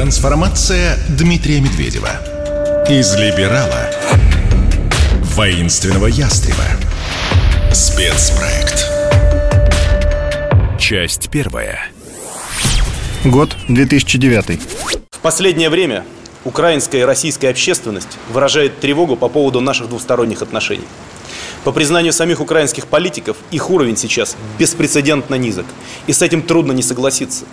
Трансформация Дмитрия Медведева. Из либерала воинственного ястреба. Спецпроект. Часть первая. Год 2009. В последнее время украинская и российская общественность выражает тревогу по поводу наших двусторонних отношений. По признанию самих украинских политиков, их уровень сейчас беспрецедентно низок. И с этим трудно не согласиться.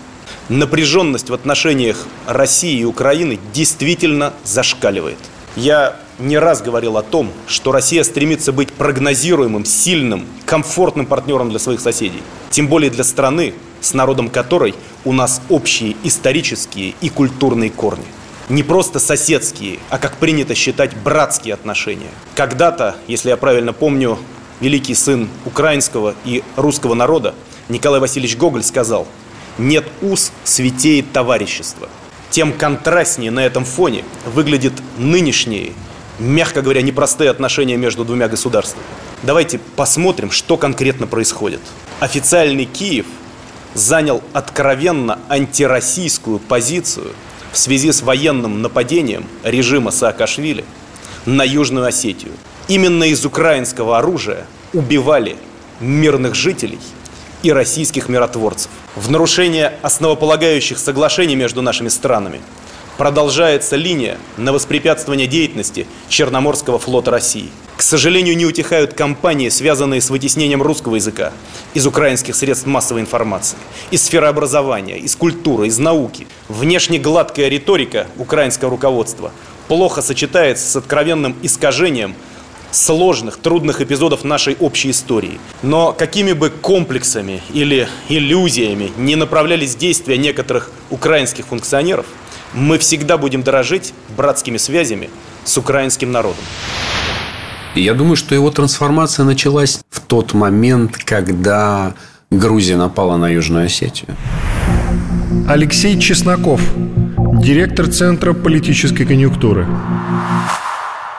Напряженность в отношениях России и Украины действительно зашкаливает. Я не раз говорил о том, что Россия стремится быть прогнозируемым, сильным, комфортным партнером для своих соседей. Тем более для страны, с народом которой у нас общие исторические и культурные корни. Не просто соседские, а, как принято считать, братские отношения. Когда-то, если я правильно помню, великий сын украинского и русского народа Николай Васильевич Гоголь сказал «Нет уз, святеет товарищество». Тем контрастнее на этом фоне выглядит нынешние, мягко говоря, непростые отношения между двумя государствами. Давайте посмотрим, что конкретно происходит. Официальный Киев занял откровенно антироссийскую позицию – в связи с военным нападением режима Саакашвили на Южную Осетию. Именно из украинского оружия убивали мирных жителей и российских миротворцев. В нарушение основополагающих соглашений между нашими странами продолжается линия на воспрепятствование деятельности Черноморского флота России. К сожалению, не утихают кампании, связанные с вытеснением русского языка из украинских средств массовой информации, из сферы образования, из культуры, из науки. Внешне гладкая риторика украинского руководства плохо сочетается с откровенным искажением сложных, трудных эпизодов нашей общей истории. Но какими бы комплексами или иллюзиями не направлялись действия некоторых украинских функционеров – мы всегда будем дорожить братскими связями с украинским народом. Я думаю, что его трансформация началась в тот момент, когда Грузия напала на Южную Осетию. Алексей Чесноков, директор Центра политической конъюнктуры.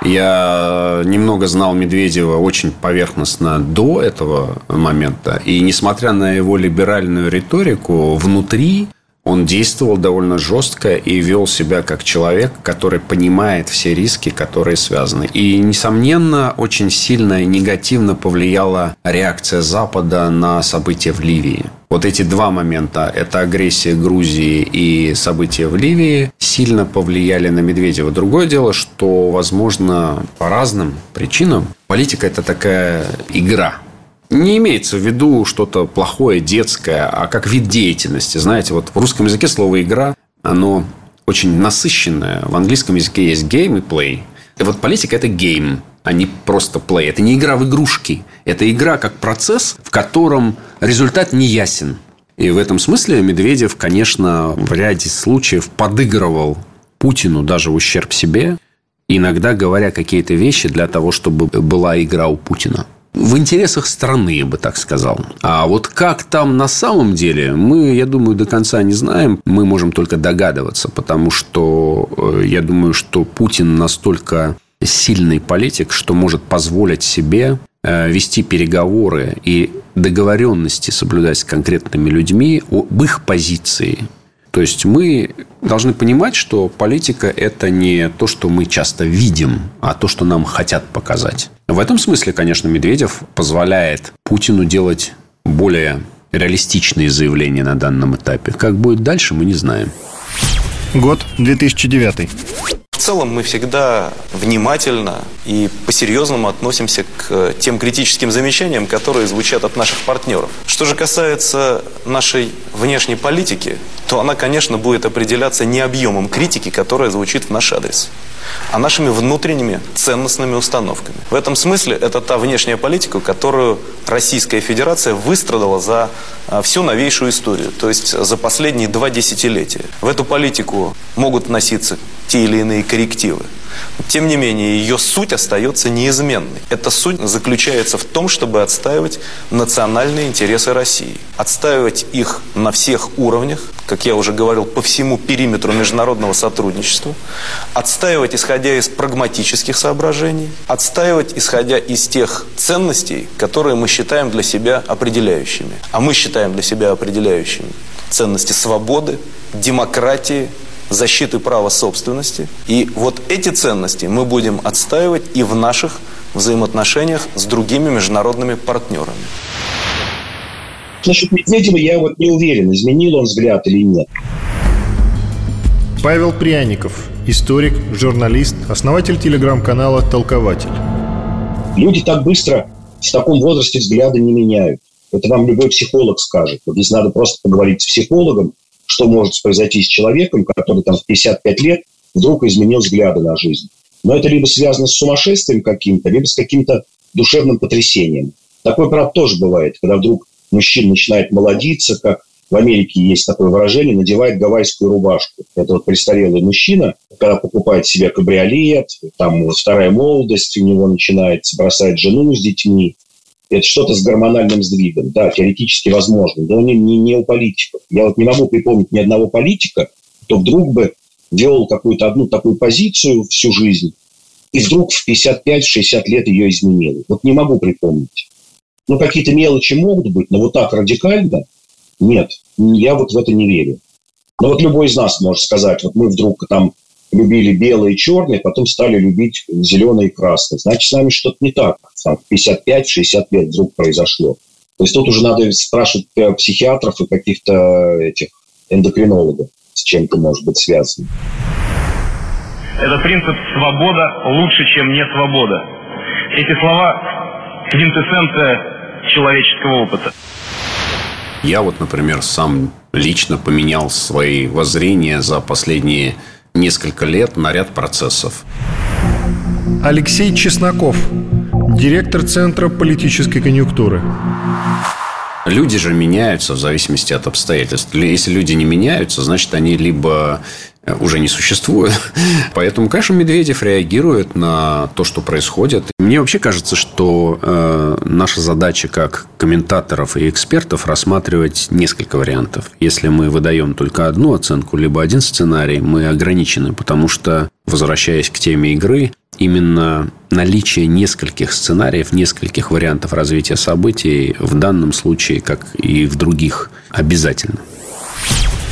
Я немного знал Медведева очень поверхностно до этого момента. И несмотря на его либеральную риторику, внутри он действовал довольно жестко и вел себя как человек, который понимает все риски, которые связаны. И, несомненно, очень сильно и негативно повлияла реакция Запада на события в Ливии. Вот эти два момента, это агрессия Грузии и события в Ливии, сильно повлияли на Медведева. Другое дело, что, возможно, по разным причинам политика – это такая игра – не имеется в виду что-то плохое, детское, а как вид деятельности. Знаете, вот в русском языке слово «игра», оно очень насыщенное. В английском языке есть game и play. И вот политика – это game, а не просто play. Это не игра в игрушки. Это игра как процесс, в котором результат не ясен. И в этом смысле Медведев, конечно, в ряде случаев подыгрывал Путину даже в ущерб себе, иногда говоря какие-то вещи для того, чтобы была игра у Путина в интересах страны, я бы так сказал. А вот как там на самом деле, мы, я думаю, до конца не знаем. Мы можем только догадываться, потому что э, я думаю, что Путин настолько сильный политик, что может позволить себе э, вести переговоры и договоренности соблюдать с конкретными людьми об их позиции то есть мы должны понимать, что политика – это не то, что мы часто видим, а то, что нам хотят показать. В этом смысле, конечно, Медведев позволяет Путину делать более реалистичные заявления на данном этапе. Как будет дальше, мы не знаем. Год 2009. В целом мы всегда внимательно и по-серьезному относимся к тем критическим замечаниям, которые звучат от наших партнеров. Что же касается нашей внешней политики, то она, конечно, будет определяться не объемом критики, которая звучит в наш адрес, а нашими внутренними ценностными установками. В этом смысле это та внешняя политика, которую Российская Федерация выстрадала за а, всю новейшую историю, то есть за последние два десятилетия. В эту политику могут вноситься те или иные коррективы. Тем не менее, ее суть остается неизменной. Эта суть заключается в том, чтобы отстаивать национальные интересы России. Отстаивать их на всех уровнях, как я уже говорил, по всему периметру международного сотрудничества. Отстаивать, исходя из прагматических соображений. Отстаивать, исходя из тех ценностей, которые мы считаем для себя определяющими. А мы считаем для себя определяющими ценности свободы, демократии, защиты права собственности. И вот эти ценности мы будем отстаивать и в наших взаимоотношениях с другими международными партнерами. Насчет Медведева я вот не уверен, изменил он взгляд или нет. Павел Пряников, историк, журналист, основатель телеграм-канала «Толкователь». Люди так быстро в таком возрасте взгляды не меняют. Это вам любой психолог скажет. Вот здесь надо просто поговорить с психологом, что может произойти с человеком, который там в 55 лет вдруг изменил взгляды на жизнь. Но это либо связано с сумасшествием каким-то, либо с каким-то душевным потрясением. Такое, правда, тоже бывает, когда вдруг мужчина начинает молодиться, как в Америке есть такое выражение, надевает гавайскую рубашку. Это вот престарелый мужчина, когда покупает себе кабриолет, там вторая молодость у него начинается, бросает жену с детьми. Это что-то с гормональным сдвигом. Да, теоретически возможно, но не, не, не у политиков. Я вот не могу припомнить ни одного политика, кто вдруг бы делал какую-то одну такую позицию всю жизнь, и вдруг в 55-60 лет ее изменил. Вот не могу припомнить. Ну, какие-то мелочи могут быть, но вот так радикально нет. Я вот в это не верю. Но вот любой из нас может сказать, вот мы вдруг там любили белый и черный, потом стали любить зеленый и красный. Значит, с нами что-то не так. Там 55-60 лет вдруг произошло. То есть тут уже надо спрашивать психиатров и каких-то этих эндокринологов, с чем это может быть связано. Это принцип «свобода лучше, чем не свобода». Эти слова – квинтэссенция человеческого опыта. Я вот, например, сам лично поменял свои воззрения за последние несколько лет на ряд процессов. Алексей Чесноков, директор Центра политической конъюнктуры. Люди же меняются в зависимости от обстоятельств. Если люди не меняются, значит, они либо уже не существует. Поэтому, конечно, Медведев реагирует на то, что происходит. Мне вообще кажется, что э, наша задача как комментаторов и экспертов рассматривать несколько вариантов. Если мы выдаем только одну оценку, либо один сценарий, мы ограничены, потому что, возвращаясь к теме игры, именно наличие нескольких сценариев, нескольких вариантов развития событий в данном случае, как и в других, обязательно.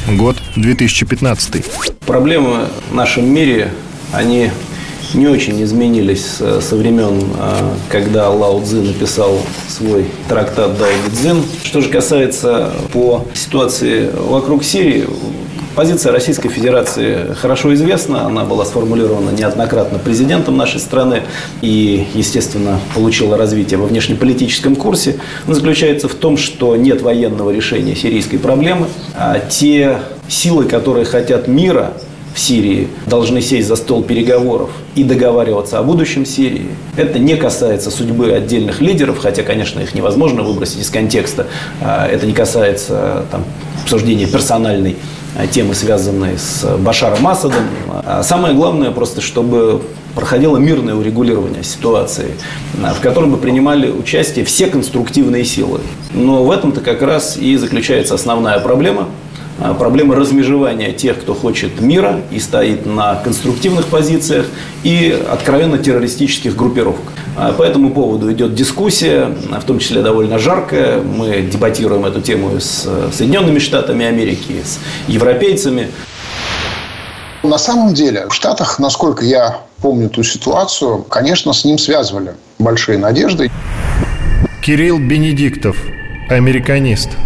Год 2015. Проблемы в нашем мире, они не очень изменились со времен, а, когда Лао Цзи написал свой трактат Дао Цзин. Что же касается по ситуации вокруг Сирии, Позиция Российской Федерации хорошо известна. Она была сформулирована неоднократно президентом нашей страны и, естественно, получила развитие во внешнеполитическом курсе. Она заключается в том, что нет военного решения сирийской проблемы. А те силы, которые хотят мира, в Сирии должны сесть за стол переговоров и договариваться о будущем Сирии. Это не касается судьбы отдельных лидеров, хотя, конечно, их невозможно выбросить из контекста. А, это не касается там, обсуждения персональной темы, связанные с Башаром Асадом. А самое главное просто, чтобы проходило мирное урегулирование ситуации, э, в котором бы принимали участие все конструктивные силы. Но в этом-то как раз и заключается основная проблема – проблема размежевания тех, кто хочет мира и стоит на конструктивных позициях, и откровенно террористических группировок. А, по этому поводу идет дискуссия, в том числе довольно жаркая. Мы дебатируем эту тему с Соединенными Штатами Америки, с европейцами. На самом деле, в Штатах, насколько я помню ту ситуацию, конечно, с ним связывали большие надежды. Кирилл Бенедиктов, американист –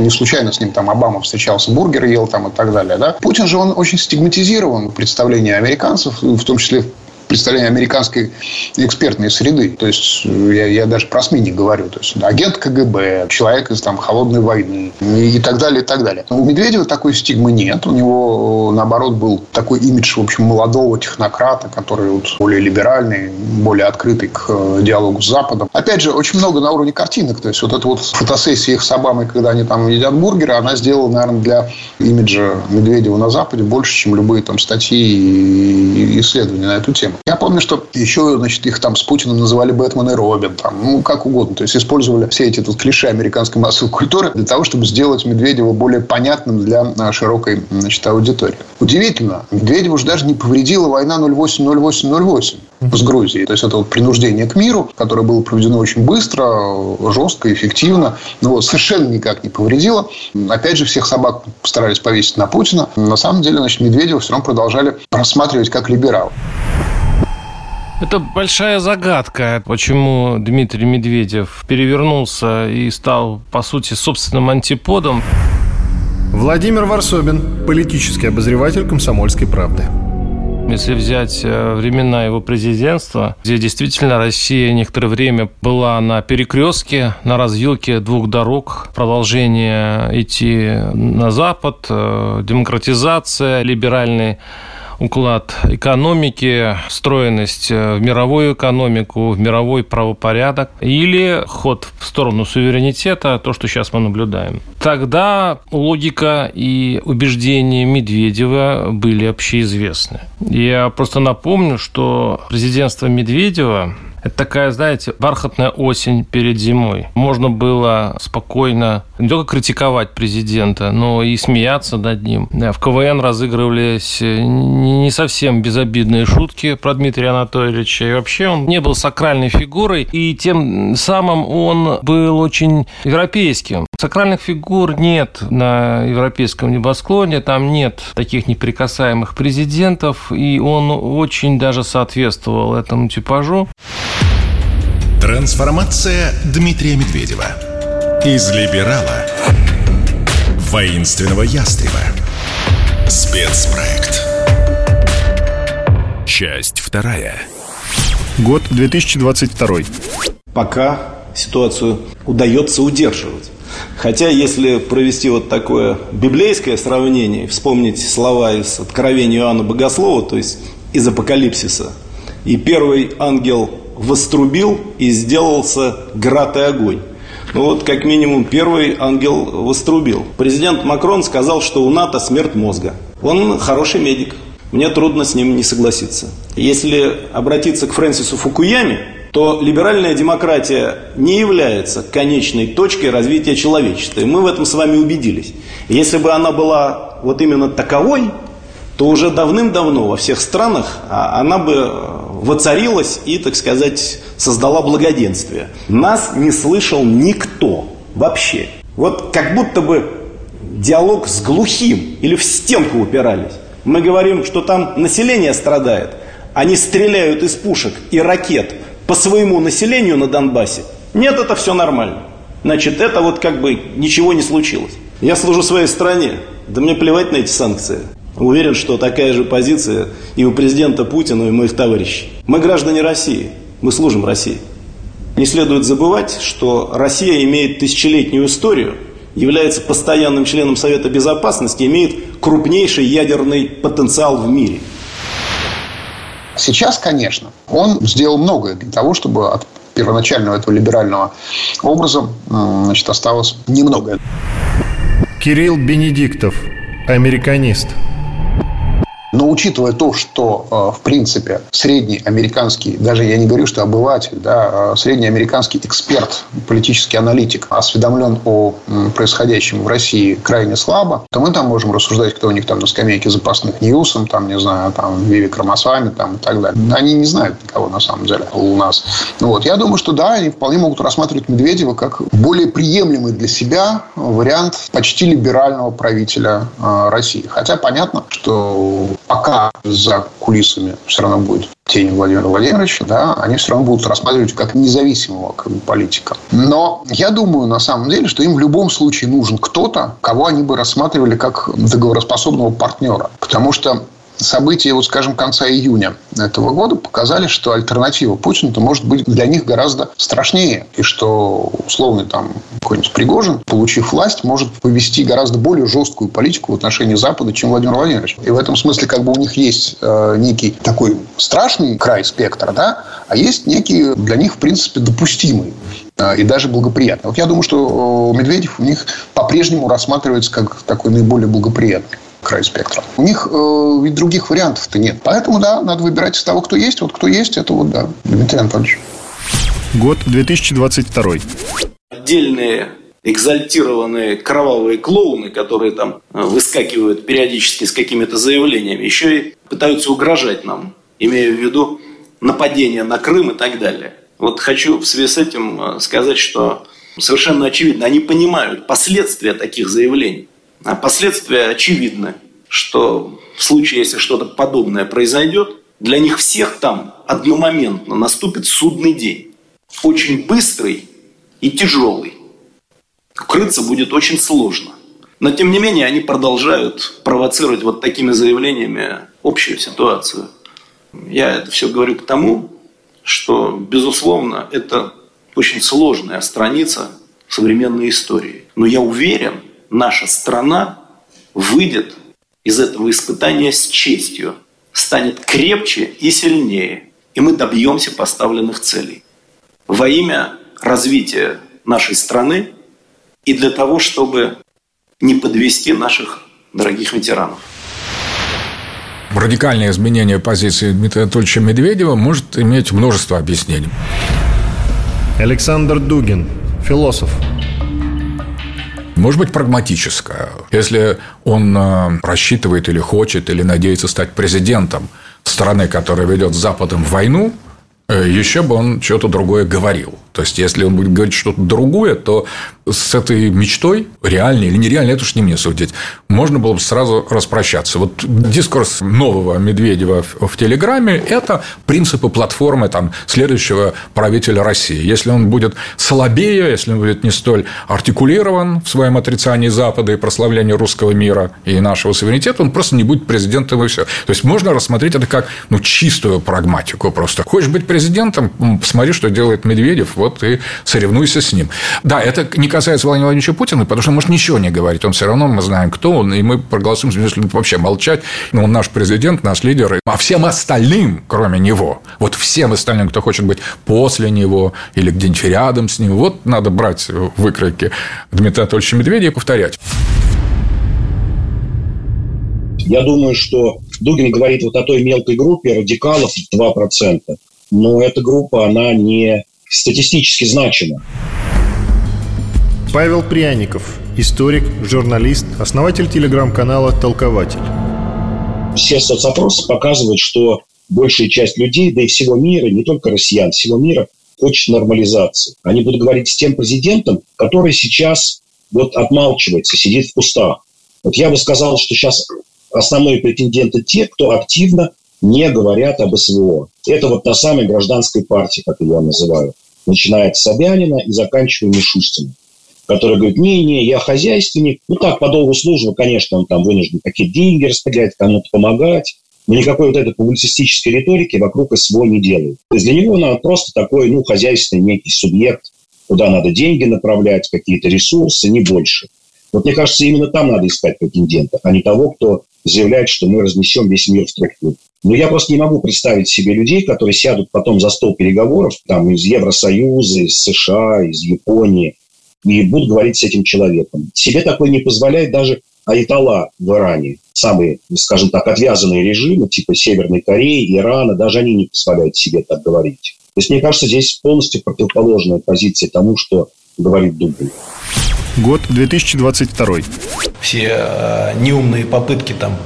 не случайно с ним там Обама встречался, бургер ел там и так далее. Да? Путин же он очень стигматизирован в представлении американцев, в том числе представление американской экспертной среды. То есть, я, я даже про СМИ не говорю. То есть, агент КГБ, человек из там, холодной войны и, так далее, и так далее. У Медведева такой стигмы нет. У него, наоборот, был такой имидж, в общем, молодого технократа, который вот более либеральный, более открытый к э, диалогу с Западом. Опять же, очень много на уровне картинок. То есть, вот эта вот фотосессия их с Обамой, когда они там едят бургеры, она сделала, наверное, для имиджа Медведева на Западе больше, чем любые там статьи и исследования на эту тему. Я помню, что еще, значит, их там с Путиным называли Бэтмен и Робин, там, ну, как угодно. То есть, использовали все эти тут клише американской массовой культуры для того, чтобы сделать Медведева более понятным для а, широкой, значит, аудитории. Удивительно, Медведеву же даже не повредила война 08-08-08. с Грузией. То есть это вот принуждение к миру, которое было проведено очень быстро, жестко, эффективно, но совершенно никак не повредило. Опять же, всех собак постарались повесить на Путина. На самом деле, значит, Медведева все равно продолжали рассматривать как либерал. Это большая загадка, почему Дмитрий Медведев перевернулся и стал, по сути, собственным антиподом. Владимир Варсобин, политический обозреватель «Комсомольской правды». Если взять э, времена его президентства, где действительно Россия некоторое время была на перекрестке, на развилке двух дорог, продолжение идти на Запад, э, демократизация, либеральный уклад экономики, встроенность э, в мировую экономику, в мировой правопорядок, или ход в сторону суверенитета, то, что сейчас мы наблюдаем. Тогда логика и убеждения Медведева были общеизвестны. Я просто напомню, что президентство Медведева это такая, знаете, бархатная осень перед зимой. Можно было спокойно не только критиковать президента, но и смеяться над ним. В КВН разыгрывались не совсем безобидные шутки про Дмитрия Анатольевича. И вообще он не был сакральной фигурой, и тем самым он был очень европейским. Сакральных фигур нет на европейском небосклоне, там нет таких неприкасаемых президентов, и он очень даже соответствовал этому типажу. Трансформация Дмитрия Медведева. Из либерала воинственного ястреба. Спецпроект. Часть вторая. Год 2022. Пока ситуацию удается удерживать. Хотя, если провести вот такое библейское сравнение, вспомнить слова из Откровения Иоанна Богослова, то есть из Апокалипсиса, и первый ангел вострубил и сделался град и огонь. Ну вот, как минимум, первый ангел вострубил. Президент Макрон сказал, что у НАТО смерть мозга. Он хороший медик. Мне трудно с ним не согласиться. Если обратиться к Фрэнсису Фукуяме, то либеральная демократия не является конечной точкой развития человечества. И мы в этом с вами убедились. Если бы она была вот именно таковой, то уже давным-давно во всех странах а, она бы воцарилась и, так сказать, создала благоденствие. Нас не слышал никто вообще. Вот как будто бы диалог с глухим или в стенку упирались. Мы говорим, что там население страдает. Они стреляют из пушек и ракет по своему населению на Донбассе. Нет, это все нормально. Значит, это вот как бы ничего не случилось. Я служу своей стране. Да мне плевать на эти санкции. Уверен, что такая же позиция и у президента Путина, и у моих товарищей. Мы граждане России, мы служим России. Не следует забывать, что Россия имеет тысячелетнюю историю, является постоянным членом Совета Безопасности, имеет крупнейший ядерный потенциал в мире. Сейчас, конечно, он сделал многое для того, чтобы от первоначального этого либерального образа значит, осталось немного. Кирилл Бенедиктов, американист – но учитывая то, что, э, в принципе, средний американский, даже я не говорю, что обыватель, да, а средний американский эксперт, политический аналитик, осведомлен о происходящем в России крайне слабо, то мы там можем рассуждать, кто у них там на скамейке запасных Ньюсом, там, не знаю, там, Виви Крамасвами, там, и так далее. Они не знают никого, на самом деле, у нас. Вот. Я думаю, что да, они вполне могут рассматривать Медведева как более приемлемый для себя вариант почти либерального правителя э, России. Хотя понятно, что пока за кулисами все равно будет тень Владимира Владимировича, да, они все равно будут рассматривать как независимого как бы, политика. Но я думаю, на самом деле, что им в любом случае нужен кто-то, кого они бы рассматривали как договороспособного партнера. Потому что события, вот, скажем, конца июня этого года показали, что альтернатива Путину может быть для них гораздо страшнее. И что условный там какой-нибудь Пригожин, получив власть, может повести гораздо более жесткую политику в отношении Запада, чем Владимир Владимирович. И в этом смысле как бы у них есть э, некий такой страшный край спектра, да, а есть некий для них, в принципе, допустимый э, и даже благоприятный. Вот я думаю, что э, Медведев у них по-прежнему рассматривается как такой наиболее благоприятный край спектра. У них э, ведь других вариантов-то нет. Поэтому, да, надо выбирать из того, кто есть. Вот кто есть, это вот, да, Дмитрий Анатольевич. Год 2022. Отдельные экзальтированные кровавые клоуны, которые там э, выскакивают периодически с какими-то заявлениями, еще и пытаются угрожать нам, имея в виду нападение на Крым и так далее. Вот хочу в связи с этим э, сказать, что совершенно очевидно, они понимают последствия таких заявлений. А последствия очевидны, что в случае, если что-то подобное произойдет, для них всех там одномоментно наступит судный день. Очень быстрый и тяжелый. Укрыться будет очень сложно. Но, тем не менее, они продолжают провоцировать вот такими заявлениями общую ситуацию. Я это все говорю к тому, что, безусловно, это очень сложная страница современной истории. Но я уверен, наша страна выйдет из этого испытания с честью, станет крепче и сильнее, и мы добьемся поставленных целей. Во имя развития нашей страны и для того, чтобы не подвести наших дорогих ветеранов. Радикальное изменение позиции Дмитрия Анатольевича Медведева может иметь множество объяснений. Александр Дугин, философ. Может быть, прагматическое. Если он э, рассчитывает или хочет, или надеется стать президентом страны, которая ведет с Западом войну, э, еще бы он что-то другое говорил. То есть, если он будет говорить что-то другое, то с этой мечтой, реальной или нереальной, это уж не мне судить, можно было бы сразу распрощаться. Вот дискурс нового Медведева в Телеграме – это принципы платформы там, следующего правителя России. Если он будет слабее, если он будет не столь артикулирован в своем отрицании Запада и прославлении русского мира и нашего суверенитета, он просто не будет президентом и все. То есть, можно рассмотреть это как ну, чистую прагматику просто. Хочешь быть президентом, посмотри, что делает Медведев, вот и соревнуйся с ним. Да, это не касается Владимира Владимировича Путина, потому что он может ничего не говорить. Он все равно, мы знаем, кто он, и мы проголосуем, если вообще молчать. Но он наш президент, наш лидер. А всем остальным, кроме него, вот всем остальным, кто хочет быть после него или где-нибудь рядом с ним, вот надо брать выкройки Дмитрия Анатольевича Медведева и повторять. Я думаю, что Дугин говорит вот о той мелкой группе радикалов 2%, но эта группа, она не статистически значимо. Павел Пряников, историк, журналист, основатель телеграм-канала «Толкователь». Все соцопросы показывают, что большая часть людей, да и всего мира, не только россиян, всего мира, хочет нормализации. Они будут говорить с тем президентом, который сейчас вот отмалчивается, сидит в кустах. Вот я бы сказал, что сейчас основные претенденты те, кто активно не говорят об СВО. Это вот та самая гражданская партия, как ее называют. Начиная с Собянина и заканчивая Мишустиным который говорит, не-не, я хозяйственник. Ну так, по долгу службы, конечно, он там вынужден какие-то деньги распределять, кому-то помогать. Но никакой вот этой публицистической риторики вокруг СВО не делает. То есть для него он просто такой, ну, хозяйственный некий субъект, куда надо деньги направлять, какие-то ресурсы, не больше. Вот мне кажется, именно там надо искать претендента, а не того, кто заявляет, что мы разнесем весь мир в труху. Но я просто не могу представить себе людей, которые сядут потом за стол переговоров там, из Евросоюза, из США, из Японии, и будут говорить с этим человеком. Себе такое не позволяет даже Айтала в Иране. Самые, скажем так, отвязанные режимы, типа Северной Кореи, Ирана, даже они не позволяют себе так говорить. То есть, мне кажется, здесь полностью противоположная позиция тому, что говорит Дубин. Год 2022. Все э, неумные попытки там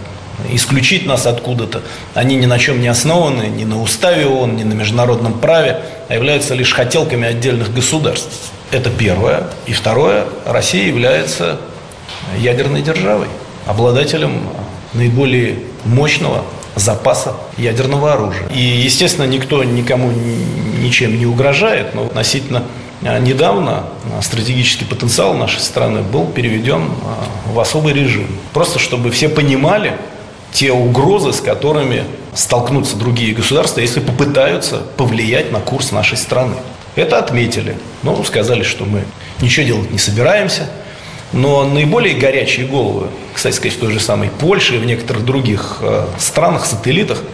исключить нас откуда-то, они ни на чем не основаны, ни на уставе ООН, ни на международном праве, а являются лишь хотелками отдельных государств. Это первое. И второе, Россия является ядерной державой, обладателем наиболее мощного запаса ядерного оружия. И, естественно, никто никому ничем не угрожает, но относительно а, недавно а, стратегический потенциал нашей страны был переведен а, в особый режим. Просто чтобы все понимали те угрозы, с которыми столкнутся другие государства, если попытаются повлиять на курс нашей страны. Это отметили. Ну, сказали, что мы ничего делать не собираемся. Но наиболее горячие головы, кстати сказать, в той же самой Польше и в некоторых других э, странах, сателлитах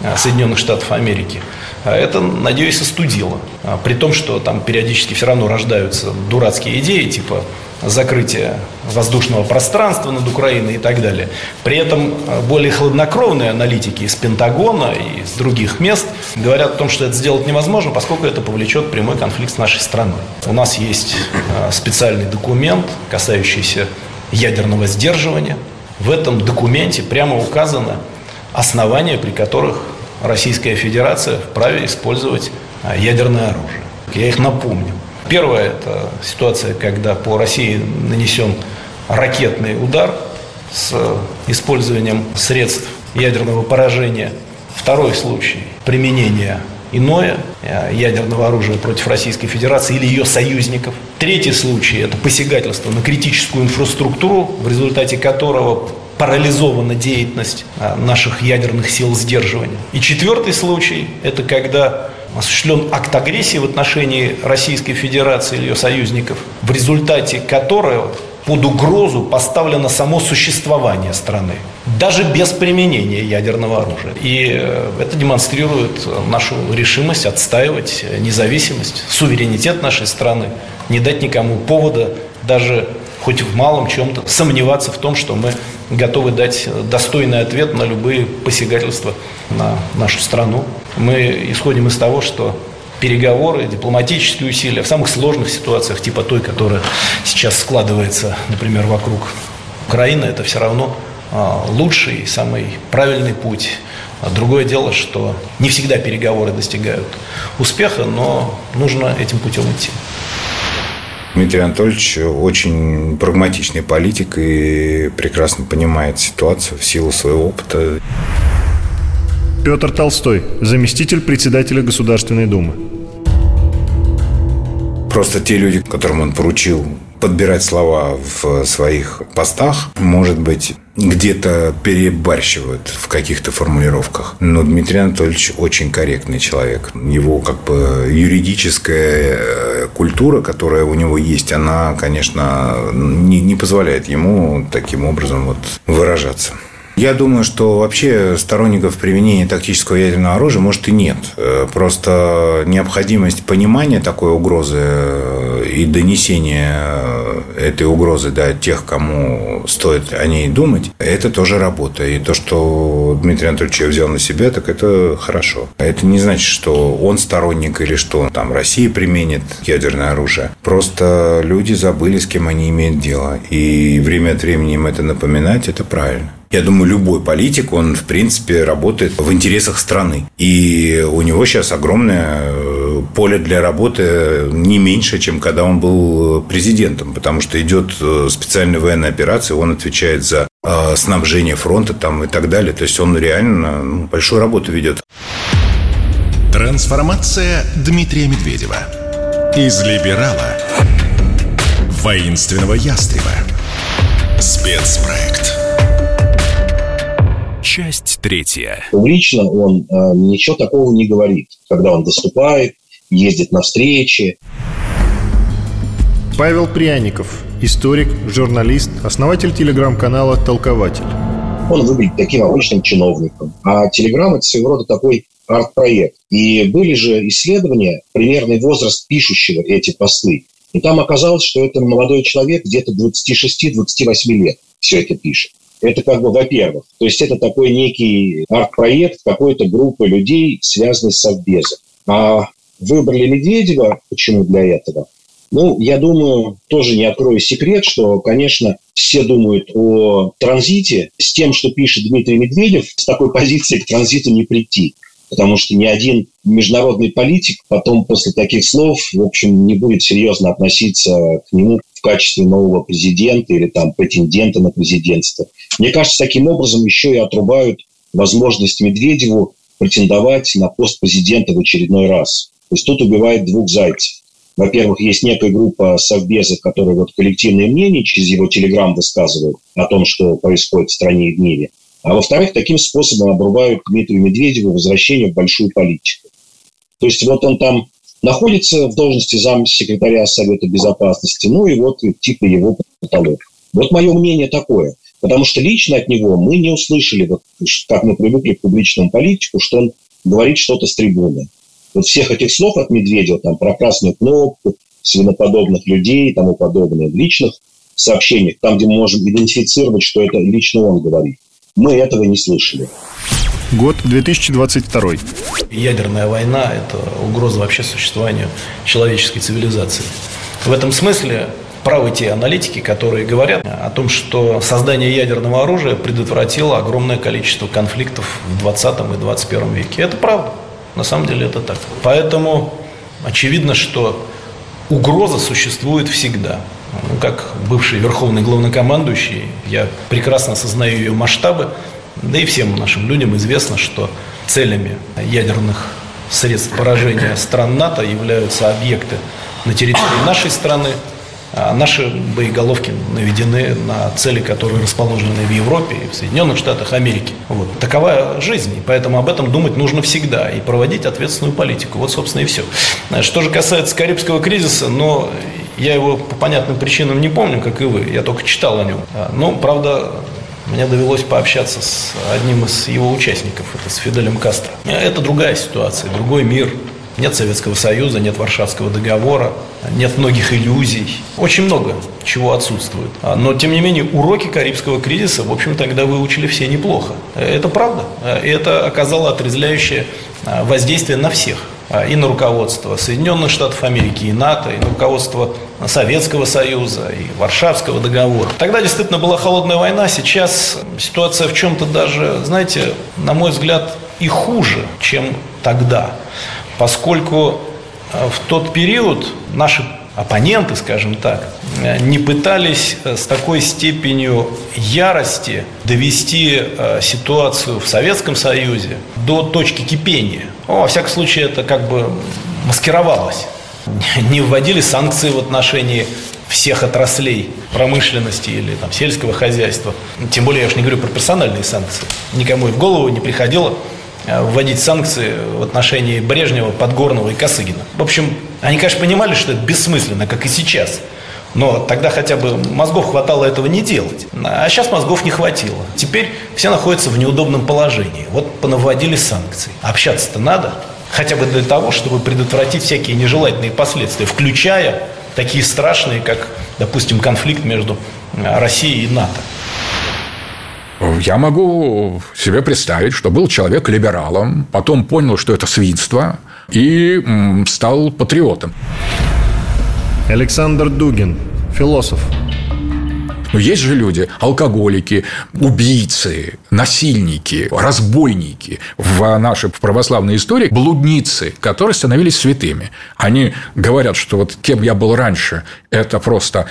э, Соединенных Штатов Америки, это, надеюсь, остудило. При том, что там периодически все равно рождаются дурацкие идеи, типа закрытия воздушного пространства над Украиной и так далее. При этом э, более хладнокровные аналитики из Пентагона и из других мест говорят о том, что это сделать невозможно, поскольку это повлечет прямой конфликт с нашей страной. У нас есть специальный документ, касающийся ядерного сдерживания. В этом документе прямо указано основания, при которых Российская Федерация вправе использовать а, ядерное оружие. Я их напомню. Первое – это ситуация, когда по России нанесен ракетный удар с использованием средств ядерного поражения. Второй случай – применение иное э, ядерного оружия против Российской Федерации или ее союзников. Третий случай – это посягательство на критическую инфраструктуру, в результате которого парализована деятельность э, наших ядерных сил сдерживания. И четвертый случай – это когда осуществлен акт агрессии в отношении Российской Федерации или ее союзников, в результате которого под угрозу поставлено само существование страны, даже без применения ядерного оружия. И э, это демонстрирует нашу решимость отстаивать независимость, суверенитет нашей страны, не дать никому повода даже хоть в малом чем-то сомневаться в том, что мы готовы дать достойный ответ на любые посягательства на нашу страну. Мы исходим из того, что переговоры, дипломатические усилия в самых сложных ситуациях, типа той, которая сейчас складывается, например, вокруг Украины, это все равно а, лучший, самый правильный путь. А другое дело, что не всегда переговоры достигают успеха, но нужно этим путем идти. Дмитрий Анатольевич очень прагматичный политик и прекрасно понимает ситуацию в силу своего опыта. Петр Толстой, заместитель председателя Государственной Думы. Просто те люди, которым он поручил подбирать слова в своих постах, может быть, где-то перебарщивают в каких-то формулировках. Но Дмитрий Анатольевич очень корректный человек. Его как бы юридическая э, культура, которая у него есть, она, конечно, не, не позволяет ему таким образом вот выражаться. Я думаю, что вообще сторонников применения тактического ядерного оружия, может, и нет. Э, просто необходимость понимания такой угрозы э, и донесения э, этой угрозы до тех, кому стоит о ней думать, это тоже работа. И то, что Дмитрий Анатольевич взял на себя, так это хорошо. Это не значит, что он сторонник или что там Россия применит ядерное оружие. Просто люди забыли, с кем они имеют дело. И время от времени им это напоминать, это правильно. Я думаю, любой политик, он, в принципе, работает в интересах страны. И у него сейчас огромное э, поле для работы не меньше, чем когда он был президентом, потому что идет э, специальная военная операция, он отвечает за э, снабжение фронта там и так далее. То есть он реально ну, большую работу ведет. Трансформация Дмитрия Медведева. Из либерала воинственного ястреба. Спецпроект. Часть третья. Публично он э, ничего такого не говорит, когда он выступает, ездит на встречи. Павел Пряников, историк, журналист, основатель телеграм-канала «Толкователь». Он выглядит таким обычным чиновником. А Телеграм – это своего рода такой арт-проект. И были же исследования, примерный возраст пишущего эти посты. И там оказалось, что это молодой человек где-то 26-28 лет все это пишет. Это как бы, во-первых, то есть это такой некий арт-проект какой-то группы людей, связанной с Совбезом. А выбрали Медведева, почему для этого? Ну, я думаю, тоже не открою секрет, что, конечно, все думают о транзите с тем, что пишет Дмитрий Медведев, с такой позиции к транзиту не прийти потому что ни один международный политик потом после таких слов, в общем, не будет серьезно относиться к нему качестве нового президента или там претендента на президентство. Мне кажется, таким образом еще и отрубают возможность Медведеву претендовать на пост президента в очередной раз. То есть тут убивает двух зайцев. Во-первых, есть некая группа совбезов, которые вот коллективное мнение через его телеграм высказывают о том, что происходит в стране и в мире. А во-вторых, таким способом обрубают Дмитрию Медведеву возвращение в большую политику. То есть вот он там находится в должности замсекретаря Совета Безопасности, ну и вот типа его потолок. Вот мое мнение такое. Потому что лично от него мы не услышали, вот, как мы привыкли к публичному политику, что он говорит что-то с трибуны. Вот всех этих слов от Медведева, там, про красную кнопку, свиноподобных людей и тому подобное, в личных сообщениях, там, где мы можем идентифицировать, что это лично он говорит – мы этого не слышали. Год 2022. Ядерная война – это угроза вообще существованию человеческой цивилизации. В этом смысле правы те аналитики, которые говорят о том, что создание ядерного оружия предотвратило огромное количество конфликтов в 20 и 21 веке. Это правда. На самом деле это так. Поэтому очевидно, что угроза существует всегда. Как бывший верховный главнокомандующий, я прекрасно осознаю ее масштабы, да и всем нашим людям известно, что целями ядерных средств поражения стран НАТО являются объекты на территории нашей страны, а наши боеголовки наведены на цели, которые расположены в Европе и в Соединенных Штатах Америки. Вот. Такова жизнь, и поэтому об этом думать нужно всегда и проводить ответственную политику. Вот, собственно, и все. Что же касается Карибского кризиса, но я его по понятным причинам не помню, как и вы, я только читал о нем. Но, правда, мне довелось пообщаться с одним из его участников, это с Фиделем Кастро. Это другая ситуация, другой мир, нет Советского Союза, нет Варшавского договора, нет многих иллюзий. Очень много чего отсутствует. А, но, тем не менее, уроки Карибского кризиса, в общем, тогда выучили все неплохо. Это правда. И это оказало отрезвляющее а, воздействие на всех. А, и на руководство Соединенных Штатов Америки, и НАТО, и на руководство Советского Союза, и Варшавского договора. Тогда действительно была холодная война, сейчас ситуация в чем-то даже, знаете, на мой взгляд, и хуже, чем тогда поскольку э, в тот период наши оппоненты, скажем так, э, не пытались э, с такой степенью ярости довести ситуацию в Советском Союзе до точки кипения. Ну, во всяком случае, это как бы маскировалось. Не вводили санкции в отношении всех отраслей промышленности или там, сельского хозяйства. Тем более я уж не говорю про персональные санкции. Никому и в голову не приходило Э, вводить санкции в отношении Брежнева, Подгорного и Косыгина. В общем, они, конечно, понимали, что это бессмысленно, как и сейчас. Но тогда хотя бы мозгов хватало этого не делать. А сейчас мозгов не хватило. Теперь все находятся в неудобном положении. Вот понаводили санкции. Общаться-то надо. Хотя бы для того, чтобы предотвратить всякие нежелательные последствия, включая такие страшные, как, допустим, конфликт между Россией и НАТО. Я могу себе представить, что был человек либералом, потом понял, что это свинство, и стал патриотом. Александр Дугин, философ, но есть же люди, алкоголики, убийцы, насильники, разбойники в нашей православной истории, блудницы, которые становились святыми. Они говорят, что вот кем я был раньше, это просто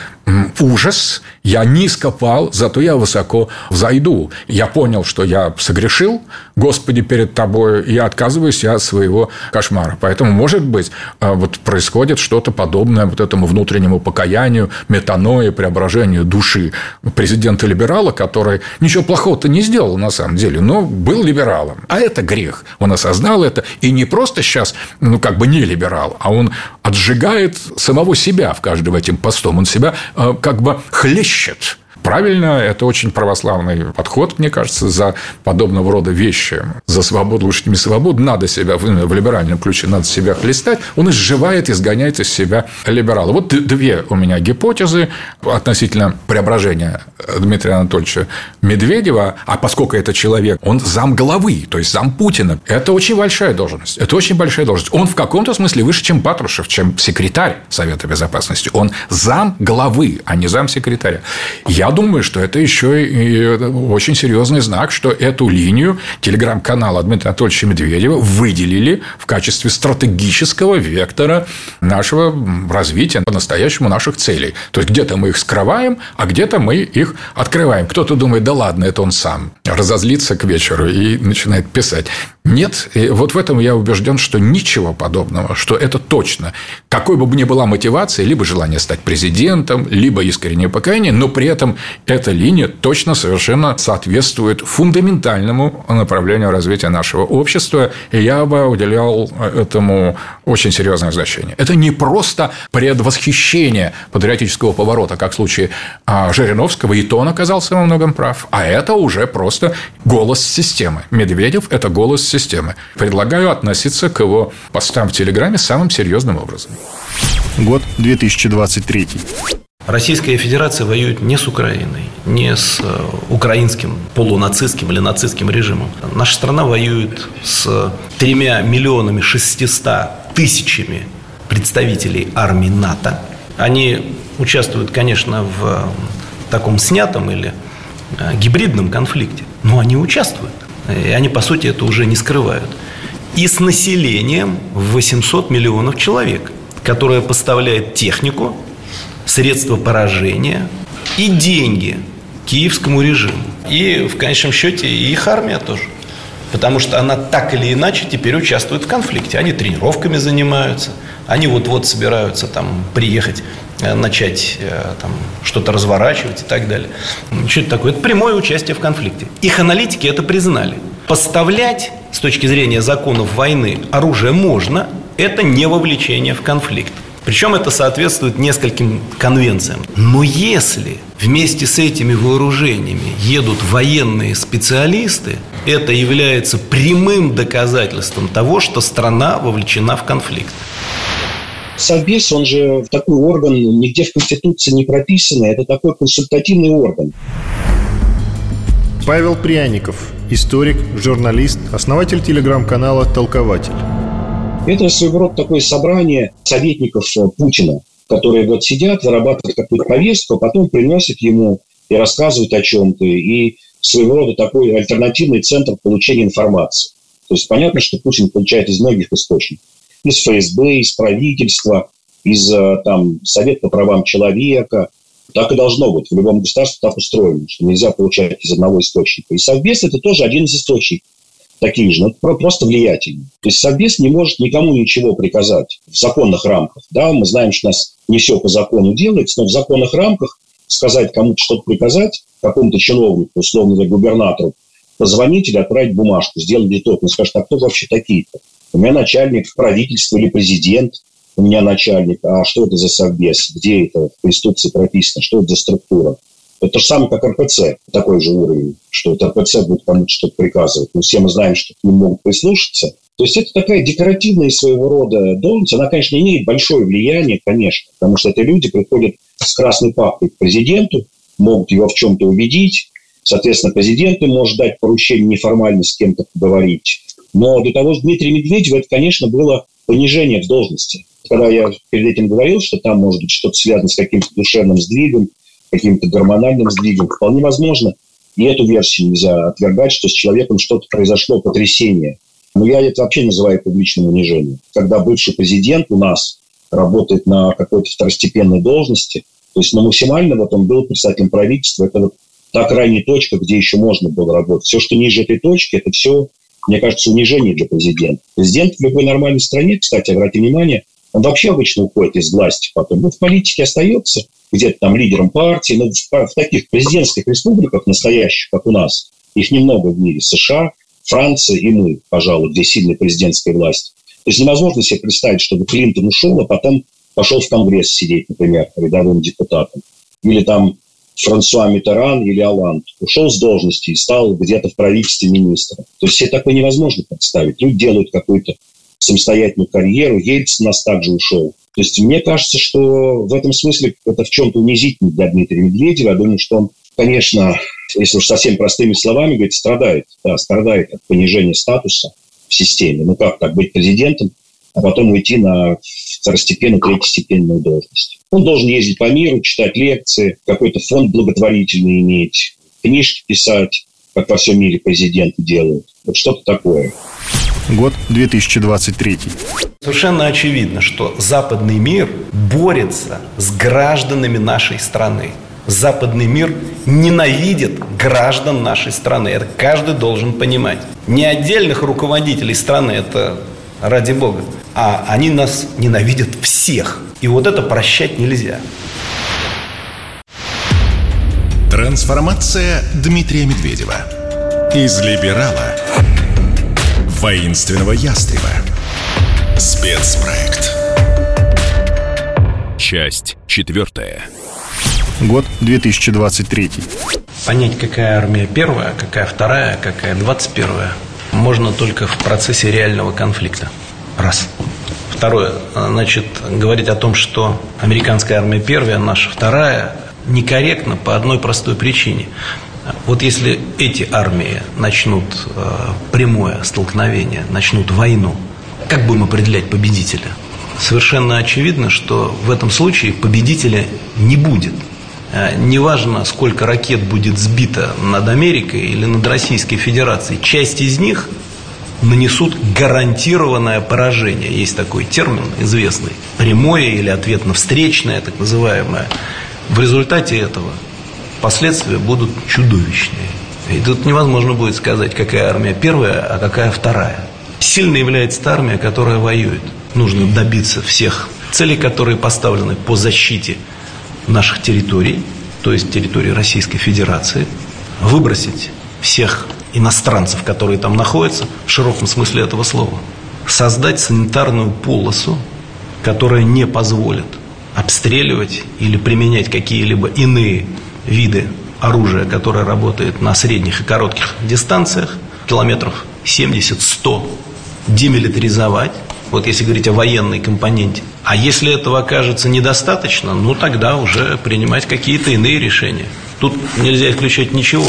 ужас, я низко пал, зато я высоко взойду. Я понял, что я согрешил, Господи, перед тобой, и отказываюсь я от своего кошмара. Поэтому, может быть, а, вот происходит что-то подобное вот этому внутреннему покаянию, метаное, преображению души президента-либерала, который ничего плохого-то не сделал на самом деле, но был либералом. А это грех. Он осознал это. И не просто сейчас, ну, как бы не либерал, а он отжигает самого себя в каждом этим постом. Он себя э, как бы хлещет правильно, это очень православный подход, мне кажется, за подобного рода вещи. За свободу, лучше не свободу, надо себя, в либеральном ключе надо себя хлестать, он изживает, изгоняет из себя либерала. Вот две у меня гипотезы относительно преображения Дмитрия Анатольевича Медведева, а поскольку это человек, он зам главы, то есть зам Путина, это очень большая должность. Это очень большая должность. Он в каком-то смысле выше, чем Патрушев, чем секретарь Совета Безопасности. Он зам главы, а не зам секретаря. Я думаю, что это еще и очень серьезный знак, что эту линию телеграм-канала Дмитрия Анатольевича Медведева выделили в качестве стратегического вектора нашего развития, по-настоящему наших целей. То есть, где-то мы их скрываем, а где-то мы их открываем. Кто-то думает, да ладно, это он сам. Разозлится к вечеру и начинает писать. Нет, и вот в этом я убежден, что ничего подобного, что это точно. Какой бы ни была мотивация, либо желание стать президентом, либо искреннее покаяние, но при этом эта линия точно совершенно соответствует фундаментальному направлению развития нашего общества, и я бы уделял этому очень серьезное значение. Это не просто предвосхищение патриотического поворота, как в случае а, Жириновского, и то он оказался во многом прав, а это уже просто голос системы. Медведев – это голос системы. Предлагаю относиться к его постам в Телеграме самым серьезным образом. Год 2023. Российская Федерация воюет не с Украиной, не с э, украинским полунацистским или нацистским режимом. Наша страна воюет с тремя миллионами шестиста тысячами представителей армии НАТО Они участвуют, конечно, в таком снятом или гибридном конфликте, но они участвуют. И они, по сути, это уже не скрывают. И с населением в 800 миллионов человек, которое поставляет технику, средства поражения и деньги киевскому режиму. И в конечном счете и их армия тоже. Потому что она так или иначе теперь участвует в конфликте. Они тренировками занимаются, они вот-вот собираются там приехать, начать э, там, что-то разворачивать и так далее. Что это такое? Это прямое участие в конфликте. Их аналитики это признали. Поставлять с точки зрения законов войны оружие можно, это не вовлечение в конфликт. Причем это соответствует нескольким конвенциям. Но если вместе с этими вооружениями едут военные специалисты, это является прямым доказательством того, что страна вовлечена в конфликт. Совбез, он же такой орган, нигде в Конституции не прописанный, это такой консультативный орган. Павел Пряников, историк, журналист, основатель телеграм-канала «Толкователь». Это своего рода такое собрание советников э, Путина, которые вот сидят, вырабатывают какую-то повестку, а потом приносят ему и рассказывают о чем-то. И своего рода такой альтернативный центр получения информации. То есть понятно, что Путин получает из многих источников. Из ФСБ, из правительства, из э, там, Совета по правам человека. Так и должно быть. В любом государстве так устроено, что нельзя получать из одного источника. И Совбез – это тоже один из источников такие же, но просто влиятельные. То есть Совбез не может никому ничего приказать в законных рамках. Да, мы знаем, что у нас не все по закону делается, но в законных рамках сказать кому-то что-то приказать, какому-то чиновнику, условно говоря, губернатору, позвонить или отправить бумажку, сделать литок. Он скажет, а кто вообще такие-то? У меня начальник правительства или президент, у меня начальник, а что это за совбез, где это в Конституции прописано, что это за структура. Это же самое, как РПЦ, такой же уровень, что это РПЦ будет кому-то что-то приказывать. Мы все мы знаем, что к ним могут прислушаться. То есть это такая декоративная своего рода должность. Она, конечно, имеет большое влияние, конечно, потому что это люди приходят с красной папкой к президенту, могут его в чем-то убедить. Соответственно, президент им может дать поручение неформально с кем-то поговорить. Но для того, что Дмитрия Медведева, это, конечно, было понижение в должности. Когда я перед этим говорил, что там может быть что-то связано с каким-то душевным сдвигом, каким-то гормональным сдвигом. Вполне возможно, и эту версию нельзя отвергать, что с человеком что-то произошло, потрясение. Но я это вообще называю публичным унижением. Когда бывший президент у нас работает на какой-то второстепенной должности, то есть на максимально вот он был представителем правительства, это вот та крайняя точка, где еще можно было работать. Все, что ниже этой точки, это все, мне кажется, унижение для президента. Президент в любой нормальной стране, кстати, обратите внимание, он вообще обычно уходит из власти потом. Ну, в политике остается, где-то там лидером партии, но в, в таких президентских республиках настоящих, как у нас, их немного в мире, США, Франция и мы, пожалуй, где сильная президентская власть. То есть невозможно себе представить, чтобы Клинтон ушел, а потом пошел в Конгресс сидеть, например, рядовым депутатом. Или там Франсуа Митеран или Аланд ушел с должности и стал где-то в правительстве министра. То есть себе такое невозможно представить. Люди делают какую-то самостоятельную карьеру. Ельцин нас также ушел. То есть мне кажется, что в этом смысле это в чем-то унизительно для Дмитрия Медведева. Я думаю, что он, конечно, если уж совсем простыми словами говорить, страдает. Да, страдает от понижения статуса в системе. Ну как так, быть президентом, а потом уйти на второстепенную, третьестепенную должность. Он должен ездить по миру, читать лекции, какой-то фонд благотворительный иметь, книжки писать, как во всем мире президенты делают. Вот что-то такое. Год 2023. Совершенно очевидно, что западный мир борется с гражданами нашей страны. Западный мир ненавидит граждан нашей страны. Это каждый должен понимать. Не отдельных руководителей страны, это ради бога, а они нас ненавидят всех. И вот это прощать нельзя. Трансформация Дмитрия Медведева. Из либерала воинственного ястреба. Спецпроект. Часть четвертая. Год 2023. Понять, какая армия первая, какая вторая, какая двадцать первая, можно только в процессе реального конфликта. Раз. Второе, значит, говорить о том, что американская армия первая, наша вторая, некорректно по одной простой причине. Вот если эти армии начнут э, прямое столкновение, начнут войну, как будем определять победителя? совершенно очевидно, что в этом случае победителя не будет. А, неважно, сколько ракет будет сбито над Америкой или над Российской Федерацией, часть из них нанесут гарантированное поражение. Есть такой термин известный. Прямое или ответно-встречное, так называемое. В результате этого последствия будут чудовищные. И тут невозможно будет сказать, какая армия первая, а какая вторая. Сильно является та армия, которая воюет. Нужно добиться всех целей, которые поставлены по защите наших территорий, то есть территории Российской Федерации, выбросить всех иностранцев, которые там находятся, в широком смысле этого слова, создать санитарную полосу, которая не позволит обстреливать или применять какие-либо иные виды оружия, которое работает на средних и коротких дистанциях, километров 70-100, демилитаризовать, вот если говорить о военной компоненте. А если этого окажется недостаточно, ну тогда уже принимать какие-то иные решения. Тут нельзя исключать ничего.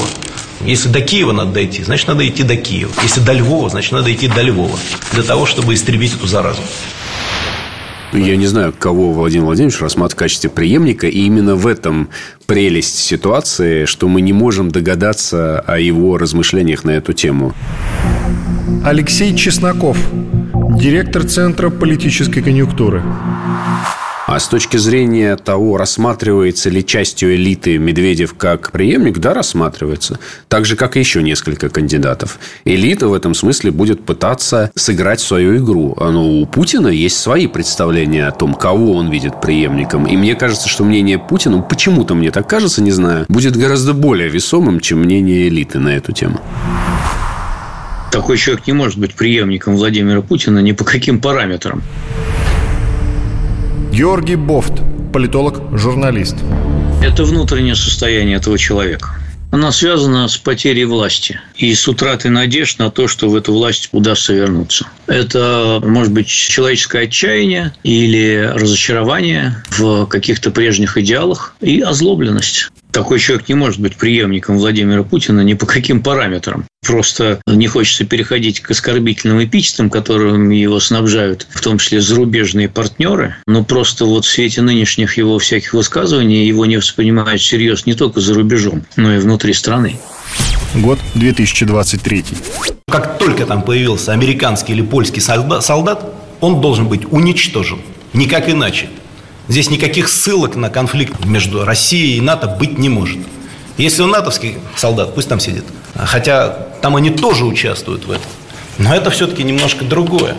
Если до Киева надо дойти, значит, надо идти до Киева. Если до Львова, значит, надо идти до Львова. Для того, чтобы истребить эту заразу. Я не знаю, кого Владимир Владимирович рассматривает в качестве преемника. И именно в этом прелесть ситуации, что мы не можем догадаться о его размышлениях на эту тему. Алексей Чесноков, директор Центра политической конъюнктуры. А с точки зрения того, рассматривается ли частью элиты Медведев как преемник, да, рассматривается. Так же, как и еще несколько кандидатов. Элита в этом смысле будет пытаться сыграть свою игру. Но у Путина есть свои представления о том, кого он видит преемником. И мне кажется, что мнение Путина, почему-то мне так кажется, не знаю, будет гораздо более весомым, чем мнение элиты на эту тему. Такой человек не может быть преемником Владимира Путина ни по каким параметрам. Георгий Бофт, политолог, журналист. Это внутреннее состояние этого человека. Она связана с потерей власти и с утратой надежд на то, что в эту власть удастся вернуться. Это может быть человеческое отчаяние или разочарование в каких-то прежних идеалах и озлобленность. Такой человек не может быть преемником Владимира Путина ни по каким параметрам. Просто не хочется переходить к оскорбительным эпитетам, которыми его снабжают, в том числе зарубежные партнеры. Но просто вот в свете нынешних его всяких высказываний его не воспринимают всерьез не только за рубежом, но и внутри страны. Год 2023. Как только там появился американский или польский солдат, он должен быть уничтожен. Никак иначе. Здесь никаких ссылок на конфликт между Россией и НАТО быть не может. Если он натовский солдат, пусть там сидит. Хотя там они тоже участвуют в этом. Но это все-таки немножко другое.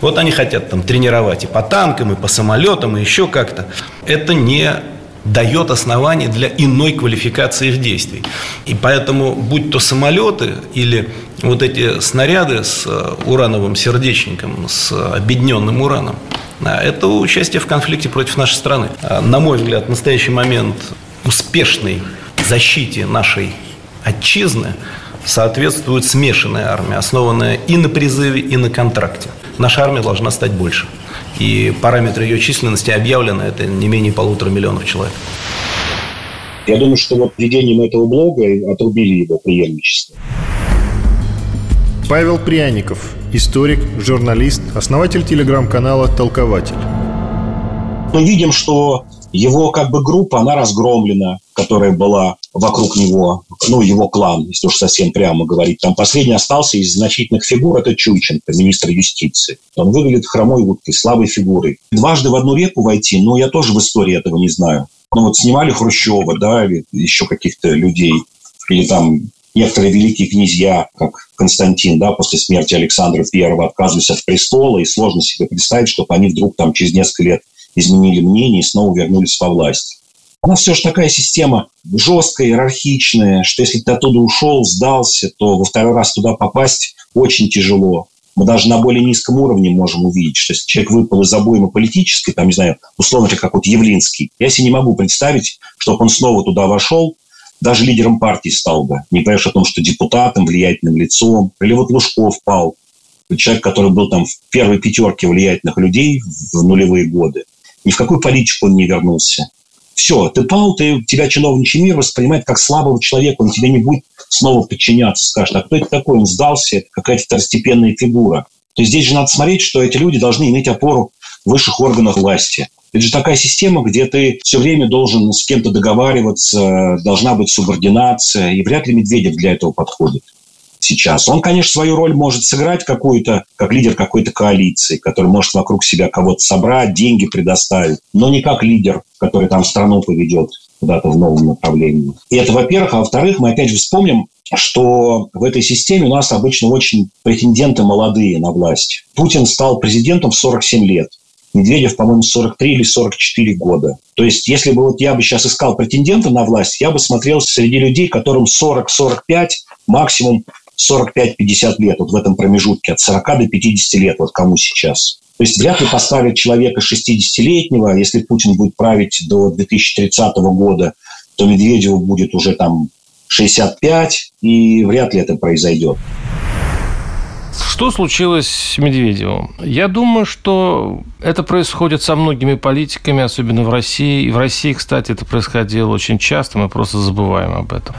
Вот они хотят там тренировать и по танкам, и по самолетам, и еще как-то. Это не дает оснований для иной квалификации их действий. И поэтому, будь то самолеты или вот эти снаряды с э, урановым сердечником, с объединенным ураном, а это участие в конфликте против нашей страны. А, на мой взгляд, в настоящий момент успешной защите нашей отчизны соответствует смешанная армия, основанная и на призыве, и на контракте. Наша армия должна стать больше. И параметры ее численности объявлены, это не менее полутора миллионов человек. Я думаю, что вот введением этого блога отрубили его преемничество. Павел Пряников, историк, журналист, основатель телеграм-канала «Толкователь». Мы видим, что его как бы группа, она разгромлена, которая была вокруг него, ну, его клан, если уж совсем прямо говорить. Там последний остался из значительных фигур, это Чуйченко, министр юстиции. Он выглядит хромой уткой, слабой фигурой. Дважды в одну реку войти, ну, я тоже в истории этого не знаю. Ну, вот снимали Хрущева, да, или еще каких-то людей, или там некоторые великие князья, как Константин, да, после смерти Александра I отказывались от престола, и сложно себе представить, чтобы они вдруг там через несколько лет изменили мнение и снова вернулись во власть. У нас все же такая система жесткая, иерархичная, что если ты оттуда ушел, сдался, то во второй раз туда попасть очень тяжело. Мы даже на более низком уровне можем увидеть, что если человек выпал из обоймы политической, там, не знаю, условно, как вот Явлинский, я себе не могу представить, чтобы он снова туда вошел, даже лидером партии стал бы. Не говоришь о том, что депутатом, влиятельным лицом. Или вот Лужков пал. Человек, который был там в первой пятерке влиятельных людей в нулевые годы. Ни в какую политику он не вернулся. Все, ты пал, ты, тебя чиновничий мир воспринимает как слабого человека, он тебе не будет снова подчиняться, скажет, а кто это такой, он сдался, это какая-то второстепенная фигура. То есть здесь же надо смотреть, что эти люди должны иметь опору высших органах власти. Это же такая система, где ты все время должен с кем-то договариваться, должна быть субординация, и вряд ли Медведев для этого подходит сейчас. Он, конечно, свою роль может сыграть какую-то, как лидер какой-то коалиции, который может вокруг себя кого-то собрать, деньги предоставить, но не как лидер, который там страну поведет куда-то в новом направлении. И это, во-первых. А во-вторых, мы опять же вспомним, что в этой системе у нас обычно очень претенденты молодые на власть. Путин стал президентом в 47 лет. Медведев, по-моему, 43 или 44 года. То есть, если бы вот я бы сейчас искал претендента на власть, я бы смотрел среди людей, которым 40-45, максимум 45-50 лет, вот в этом промежутке, от 40 до 50 лет, вот кому сейчас. То есть вряд ли поставить человека 60-летнего, если Путин будет править до 2030 года, то Медведеву будет уже там 65, и вряд ли это произойдет. Что случилось с Медведевым? Я думаю, что это происходит со многими политиками, особенно в России. И в России, кстати, это происходило очень часто, мы просто забываем об этом.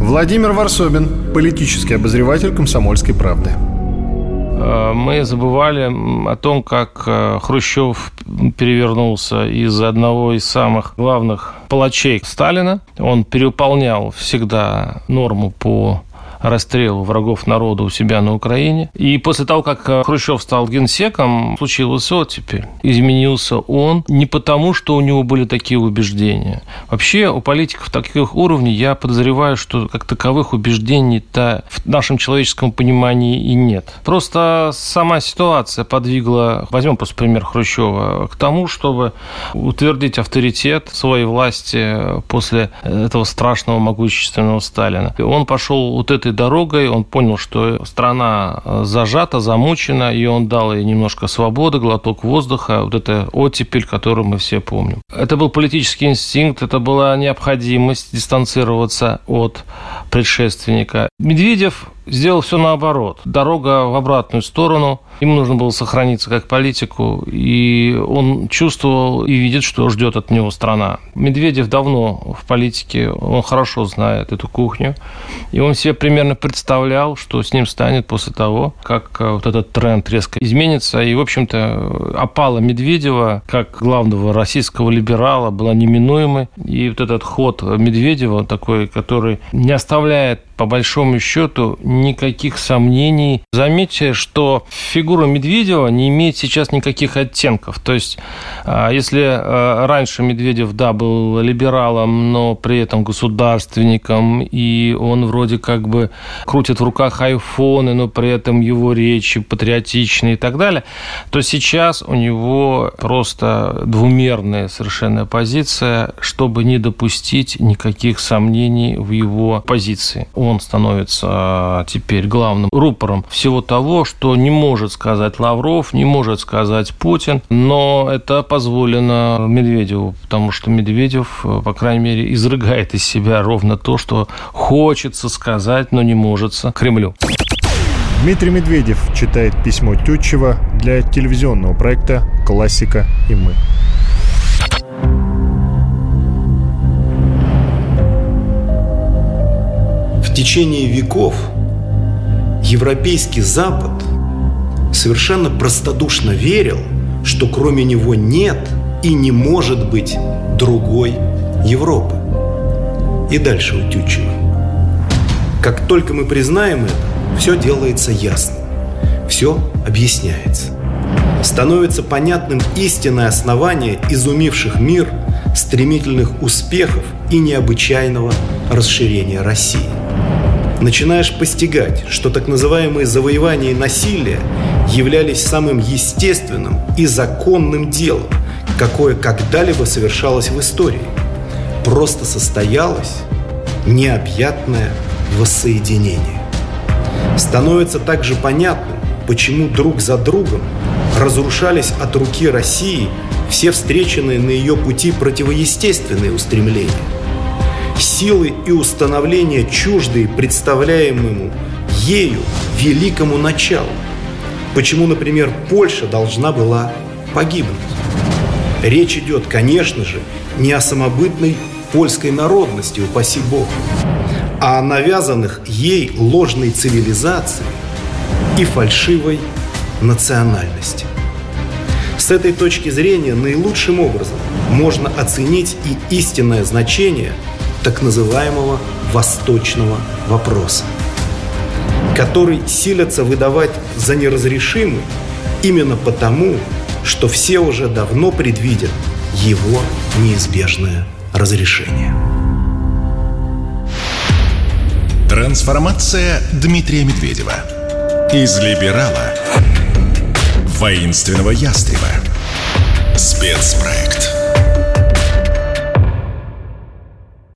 Владимир Варсобин, политический обозреватель «Комсомольской правды». Э, мы забывали о том, как э, Хрущев перевернулся из одного из самых главных палачей Сталина. Он переуполнял всегда норму по расстрелу врагов народа у себя на Украине. И после того, как э, Хрущев стал генсеком, случилось оттепель. Изменился он не потому, что у него были такие убеждения. Вообще у политиков таких уровней я подозреваю, что как таковых убеждений-то в нашем человеческом понимании и нет. Просто сама ситуация подвигла, возьмем просто пример Хрущева, к тому, чтобы утвердить авторитет своей власти после этого страшного могущественного Сталина. И он пошел вот этой этой дорогой он понял, что страна э, зажата, замучена, и он дал ей немножко свободы, глоток воздуха, вот это оттепель, которую мы все помним. Это был политический инстинкт, это была необходимость дистанцироваться от предшественника. Медведев сделал все наоборот. Дорога в обратную сторону. Ему нужно было сохраниться как политику, и он чувствовал и видит, что ждет от него страна. Медведев давно в политике, он хорошо знает эту кухню, и он себе примерно представлял, что с ним станет после того, как э, вот этот тренд резко изменится. И, в общем-то, опала Медведева, как главного российского либерала, была неминуемой. И вот этот ход Медведева, такой, который не оставляет по большому счету никаких сомнений. Заметьте, что фигура Медведева не имеет сейчас никаких оттенков. То есть, а, если а, раньше Медведев, да, был либералом, но при этом государственником, и он вроде как бы крутит в руках айфоны, но при этом его речи патриотичные и так далее, то сейчас у него просто двумерная совершенно позиция, чтобы не допустить никаких сомнений в его позиции он становится а, теперь главным рупором всего того, что не может сказать Лавров, не может сказать Путин, но это позволено Медведеву, потому что Медведев, по крайней мере, изрыгает из себя ровно то, что хочется сказать, но не может Кремлю. Дмитрий Медведев читает письмо Тютчева для телевизионного проекта «Классика и мы». Течение веков европейский Запад совершенно простодушно верил, что кроме него нет и не может быть другой Европы. И дальше у Тютчева. Как только мы признаем это, все делается ясно, все объясняется. Становится понятным истинное основание изумивших мир, стремительных успехов и необычайного расширения России – начинаешь постигать, что так называемые завоевания и насилие являлись самым естественным и законным делом, какое когда-либо совершалось в истории. Просто состоялось необъятное воссоединение. Становится также понятным, почему друг за другом разрушались от руки России все встреченные на ее пути противоестественные устремления – силы и установления чуждые представляемому ею великому началу. Почему, например, Польша должна была погибнуть? Речь идет, конечно же, не о самобытной польской народности, упаси Бог, а о навязанных ей ложной цивилизации и фальшивой национальности. С этой точки зрения наилучшим образом можно оценить и истинное значение так называемого «восточного вопроса», который силятся выдавать за неразрешимый именно потому, что все уже давно предвидят его неизбежное разрешение. Трансформация Дмитрия Медведева. Из либерала воинственного ястреба. Спецпроект.